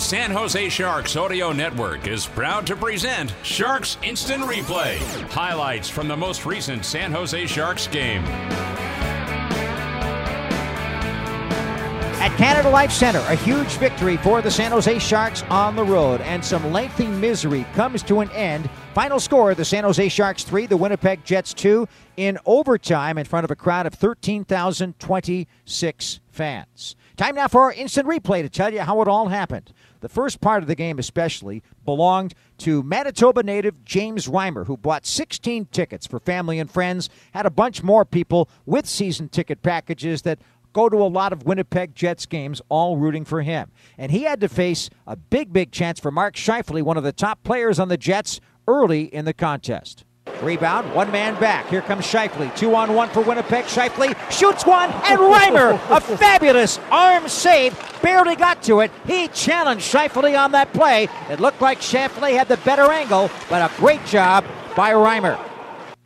San Jose Sharks Audio Network is proud to present Sharks Instant Replay. Highlights from the most recent San Jose Sharks game. At Canada Life Center, a huge victory for the San Jose Sharks on the road, and some lengthy misery comes to an end. Final score the San Jose Sharks 3, the Winnipeg Jets 2, in overtime in front of a crowd of 13,026 fans. Time now for our instant replay to tell you how it all happened. The first part of the game, especially, belonged to Manitoba native James Reimer, who bought 16 tickets for family and friends, had a bunch more people with season ticket packages that go to a lot of Winnipeg Jets games, all rooting for him. And he had to face a big, big chance for Mark Scheifele, one of the top players on the Jets, early in the contest. Rebound, one man back. Here comes Scheifele. Two on one for Winnipeg. Scheifele shoots one, and Reimer, a fabulous arm save, barely got to it. He challenged Scheifele on that play. It looked like Scheifele had the better angle, but a great job by Reimer.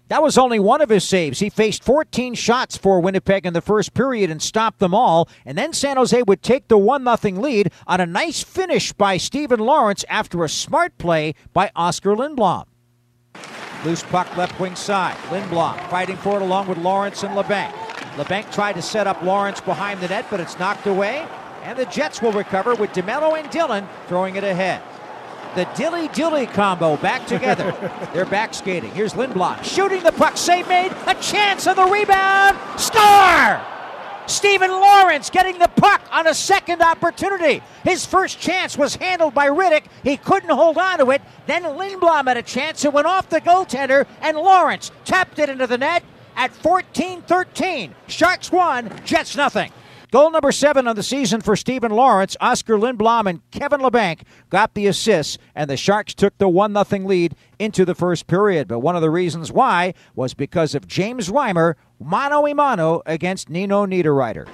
That was only one of his saves. He faced 14 shots for Winnipeg in the first period and stopped them all. And then San Jose would take the 1 0 lead on a nice finish by Steven Lorentz after a smart play by Oskar Lindblom. Loose puck left wing side. Lindblom fighting for it along with Lorentz and Labanc. Labanc tried to set up Lorentz behind the net, but it's knocked away. And the Jets will recover with DeMelo and Dillon throwing it ahead. The dilly dilly combo back together. They're back skating. Here's Lindblom shooting the puck. Save made. A chance on the rebound. Score! Steven Lorentz getting the puck on a second opportunity. His first chance was handled by Rittich. He couldn't hold on to it. Then Lindblom had a chance. It went off the goaltender, and Lorentz tapped it into the net at 14 13. Sharks won, Jets nothing. Goal number seven on the season for Steven Lorentz, Oskar Lindblom and Kevin Labanc got the assists, and the Sharks took the 1 0 lead into the first period. But one of the reasons why was because of James Reimer, mano a mano against Nino Niederreiter.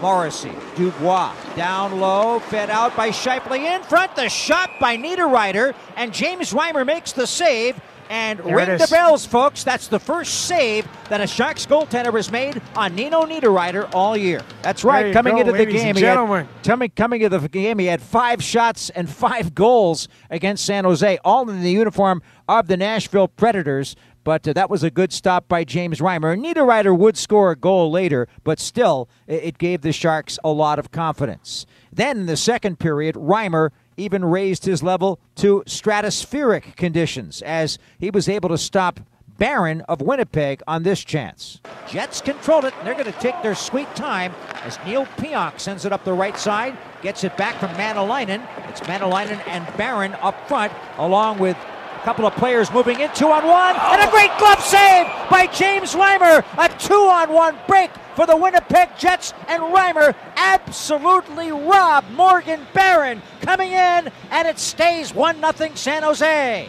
Morrissey, Dubois, down low, fed out by Scheifele in front. The shot by Niederreiter, and James Reimer makes the save. And There ring the bells, folks. That's the first save that a Sharks goaltender has made on Nino Niederreiter all year. That's right. Coming go, into the game, he had, coming coming into the game, he had five shots and five goals against San Jose, all in the uniform of the Nashville Predators. But uh, that was a good stop by James Reimer. Niederreiter would score a goal later, but still, i- it gave the Sharks a lot of confidence. Then in the second period, Reimer even raised his level to stratospheric conditions as he was able to stop Barron of Winnipeg on this chance. Jets controlled it, and they're going to take their sweet time as Neal Pionk sends it up the right side, gets it back from Mäenalanen. It's Mäenalanen and Barron up front, along with a couple of players moving in two on one, and a great glove save by James Reimer. A two on one break for the Winnipeg Jets, and Reimer absolutely robbed Morgan Barron coming in, and it stays 1 0 San Jose.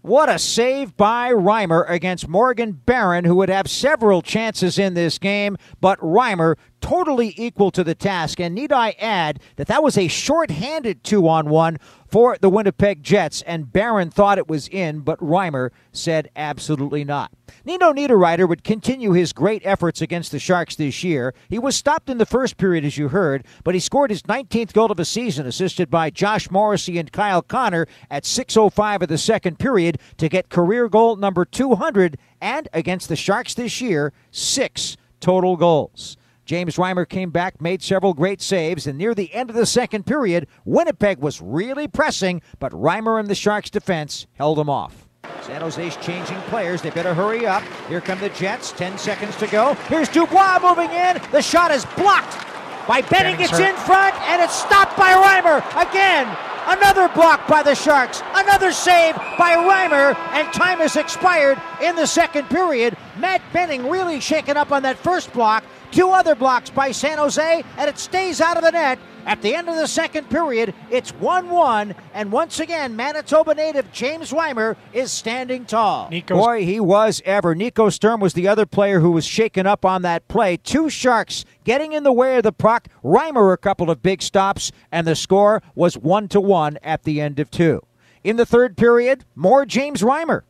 What a save by Reimer against Morgan Barron, who would have several chances in this game, but Reimer totally equal to the task. And need I add that that was a short-handed two-on-one for the Winnipeg Jets, and Barron thought it was in, but Reimer said absolutely not. Nino Niederreiter would continue his great efforts against the Sharks this year. He was stopped in the first period, as you heard, but he scored his 19th goal of the season, assisted by Josh Morrissey and Kyle Connor at 6.05 of the second period to get career goal number 200, and against the Sharks this year, six total goals. James Reimer came back, made several great saves, and near the end of the second period, Winnipeg was really pressing, but Reimer and the Sharks' defense held him off. San Jose's changing players. They better hurry up. Here come the Jets. Ten seconds to go. Here's Dubois moving in. The shot is blocked by Benning. It's hurt. in front, and it's stopped by Reimer again. Another block by the Sharks. Another save by Reimer, and time has expired in the second period. Matt Benning really shaken up on that first block, Two other blocks by San Jose, and it stays out of the net. At the end of the second period, it's 1 1, and once again, Manitoba native James Reimer is standing tall. Nico's- Boy, he was ever. Nico Sturm was the other player who was shaken up on that play. Two Sharks getting in the way of the puck. Reimer a couple of big stops, and the score was 1 to 1 at the end of two. In the third period, more James Reimer.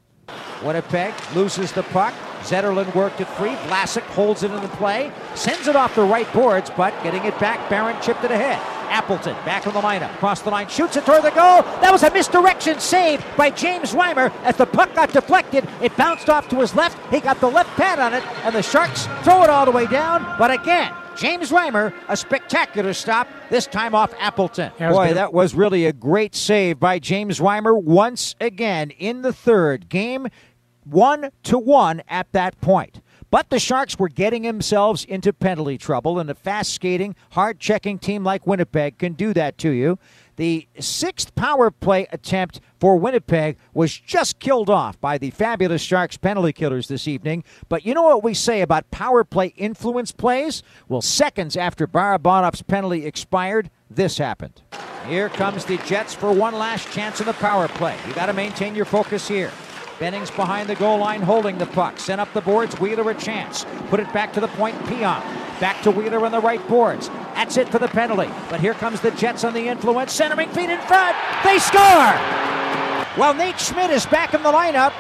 Winnipeg loses the puck. Zetterlund worked it free. Vlasic holds it in the play, sends it off the right boards, but getting it back, Barron chipped it ahead. Appleton back in the lineup, across the line, shoots it toward the goal. That was a misdirection save by James Reimer. as the puck got deflected. It bounced off to his left. He got the left pad on it, and the Sharks throw it all the way down. But again, James Reimer, a spectacular stop, this time off Appleton. Yeah, Boy, good. that was really a great save by James Reimer once again in the third. Game one to one at that point. But the Sharks were getting themselves into penalty trouble, and a fast skating, hard checking team like Winnipeg can do that to you. The sixth power play attempt for Winnipeg was just killed off by the fabulous Sharks penalty killers this evening. But you know what we say about power play influence plays? Well, seconds after Barabanov's penalty expired, this happened. Here comes the Jets for one last chance in the power play. You got to maintain your focus here. Bennings behind the goal line holding the puck. Sent up the boards. Wheeler a chance. Put it back to the point. Peon. Back to Wheeler on the right boards. That's it for the penalty. But here comes the Jets on the influence. Centering feet in front. They score! Well, Nate Schmidt is back in the lineup.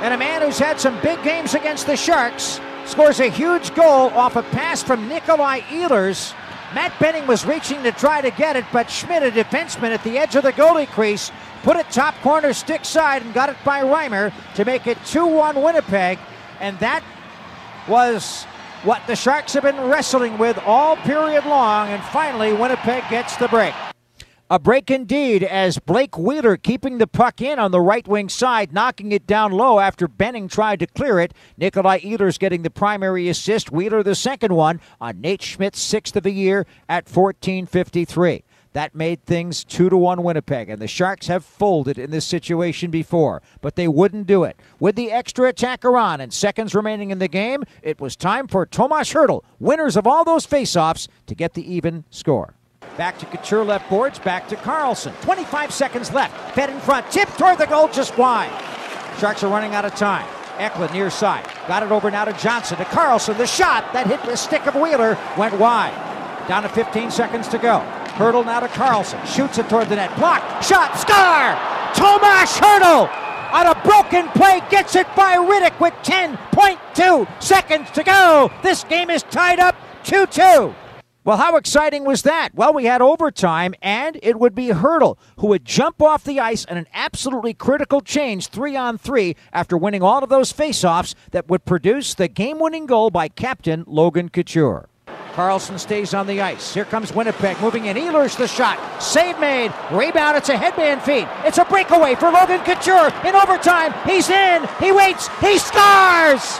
And a man who's had some big games against the Sharks scores a huge goal off a pass from Nikolaj Ehlers. Matt Benning was reaching to try to get it, but Schmidt, a defenseman at the edge of the goalie crease, put it top corner stick side and got it by Reimer to make it 2 1 Winnipeg. And that was what the Sharks have been wrestling with all period long. And finally, Winnipeg gets the break. A break indeed as Blake Wheeler keeping the puck in on the right wing side, knocking it down low after Benning tried to clear it. Nikolaj Ehlers getting the primary assist, Wheeler the second one on Nate Schmidt's sixth of the year at 14:53. That made things two to one Winnipeg, and the Sharks have folded in this situation before, but they wouldn't do it. With the extra attacker on and seconds remaining in the game, it was time for Tomas Hertl, winners of all those faceoffs, to get the even score. Back to Couture left boards, back to Karlsson. 25 seconds left. Fed in front, tip toward the goal, just wide. Sharks are running out of time. Eklund near side. Got it over now to Johnson, to Karlsson. The shot that hit the stick of Wheeler went wide. Down to 15 seconds to go. Hertl now to Karlsson. Shoots it toward the net. Block. Shot. Scar. Tomas Hertl on a broken play gets it by Rittich with 10.2 seconds to go. This game is tied up 2 2. Well, how exciting was that? Well, we had overtime, and it would be Hertl who would jump off the ice in an absolutely critical change, three on three, after winning all of those faceoffs that would produce the game winning goal by captain Logan Couture. Karlsson stays on the ice. Here comes Winnipeg moving in. Ehlers the shot. Save made. Rebound. It's a headband feed. It's a breakaway for Logan Couture in overtime. He's in. He waits. He scores.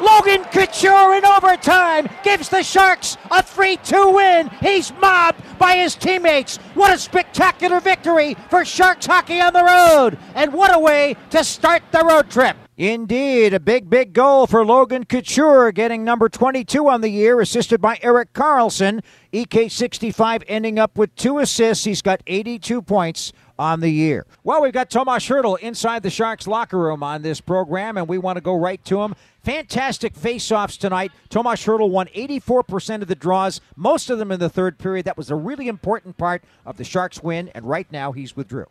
Logan Couture in overtime gives the Sharks a 3 2 win. He's mobbed by his teammates. What a spectacular victory for Sharks hockey on the road. And what a way to start the road trip. Indeed, a big, big goal for Logan Couture, getting number 22 on the year, assisted by Erik Karlsson. EK65 ending up with two assists. He's got 82 points on the year. Well, we've got Tomas Hertl inside the Sharks locker room on this program, and we want to go right to him. Fantastic face-offs tonight. Tomas Hertl won 84% of the draws, most of them in the third period. That was a really important part of the Sharks' win, and right now he's with Drew.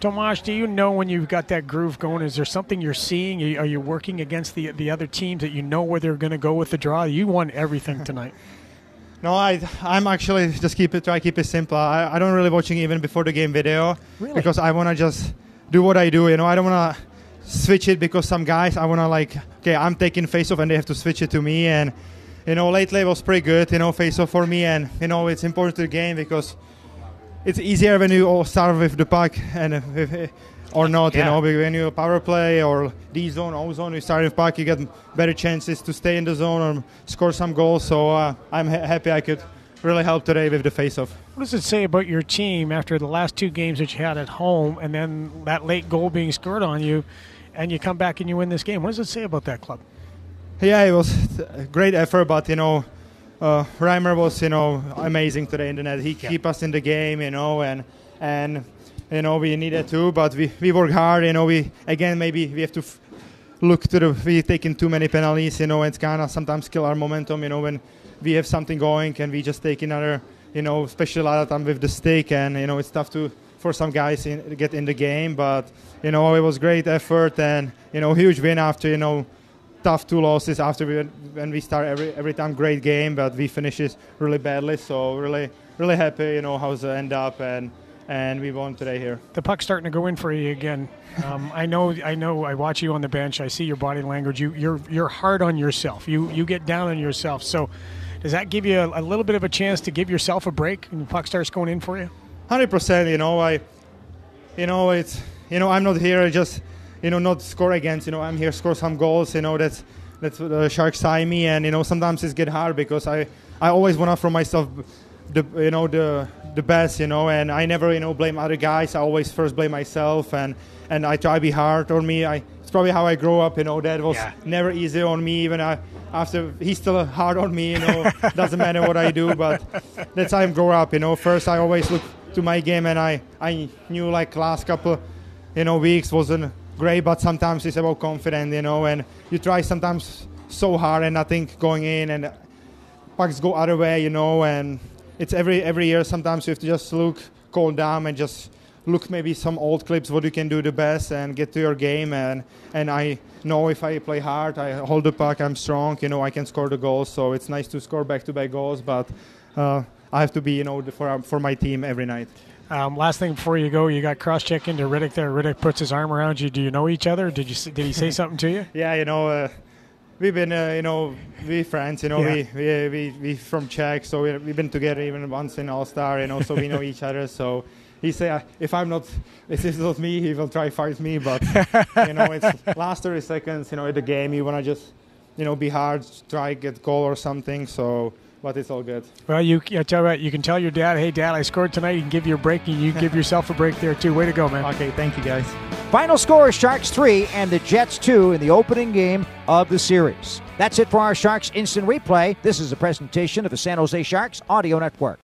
Tomas, do you know when you've got that groove going? Is there something you're seeing? Are you- working against the the other teams that you know where they're going to go with the draw? You won everything tonight. No, I I'm actually just keep it try keep it simple. I, I don't really watching even before the game video Really? because I wanna just do what I do. You know, I don't wanna switch it because some guys I wanna like okay I'm taking face off and they have to switch it to me and you know lately it was pretty good. You know face off for me and you know it's important to the game because it's easier when you all start with the puck and if, if, or not. Yeah. You know when you power play or D zone, O zone, you start with puck, you get better chances to stay in the zone or score some goals. So uh, I'm ha- happy I could really help today with the face-off. What does it say about your team after the last two games that you had at home, and then that late goal being scored on you, and you come back and you win this game? What does it say about that club? Yeah, it was a great effort, but you know, uh, Reimer was you know amazing today in the net. He yeah. keep us in the game, you know, and and you know we needed to, but we we work hard. You know, we again maybe we have to. F- look to the we taking too many penalties, you know, it's kind of sometimes kill our momentum, you know, when we have something going and we just take another, you know, especially a lot of time with the stick, and you know, it's tough to for some guys in, get in the game, but you know, it was great effort and you know, huge win after you know tough two losses after we when we start every every time great game, but we finish it really badly. So really really happy, you know, how's it end up and and we won today here. The puck's starting to go in for you again. Um, I know, I know. I watch you on the bench. I see your body language. You, you're, you're hard on yourself. You, you get down on yourself. So, does that give you a, a little bit of a chance to give yourself a break when the puck starts going in for you? Hundred percent. You know, I, you know, it's, you know, I'm not here I just, you know, not score against. You know, I'm here score some goals. You know, that's that's what the Sharks sign me, and you know, sometimes it's get hard because I, I always want to from myself, the, you know, the the best, you know, and I never, you know, blame other guys. I always first blame myself, and and I try to be hard on me. I it's probably how I grow up, you know. That was yeah. never easy on me. Even I, after he's still hard on me, you know. doesn't matter what I do, but that's how I grow up, you know. First, I always look to my game, and I I knew like last couple, you know, weeks wasn't great, but sometimes it's about confidence, you know, and you try sometimes so hard and nothing going in, and pucks go other way, you know, and it's every every year. Sometimes you have to just look, calm down, and just look maybe some old clips what you can do the best and get to your game and and I know if I play hard I hold the puck I'm strong you know I can score the goals so it's nice to score back to back goals but uh, I have to be you know for for my team every night. Um, last thing before you go, you got cross check into Rittich there. Rittich puts his arm around you. Do you know each other? Did you did he say something to you? Yeah, you know. Uh, we've been, uh, you know, we friends, you know, yeah. we, we, we, we from Czech, so we, we've been together even once in All Star, you know, so we know each other. So he said, uh, if I'm not, if this is not me, he will try fight me. But you know, it's last 30 seconds, you know, at the game, you wanna just, you know, be hard, try get goal or something. So but it's all good. Well, you I tell you, you can tell your dad, "Hey, Dad, I scored tonight." You can give you a break, and you give yourself a break there too. Way to go, man! Okay, thank you, guys. Final score: Sharks three and the Jets two in the opening game of the series. That's it for our Sharks Instant Replay. This is a presentation of the San Jose Sharks Audio Network.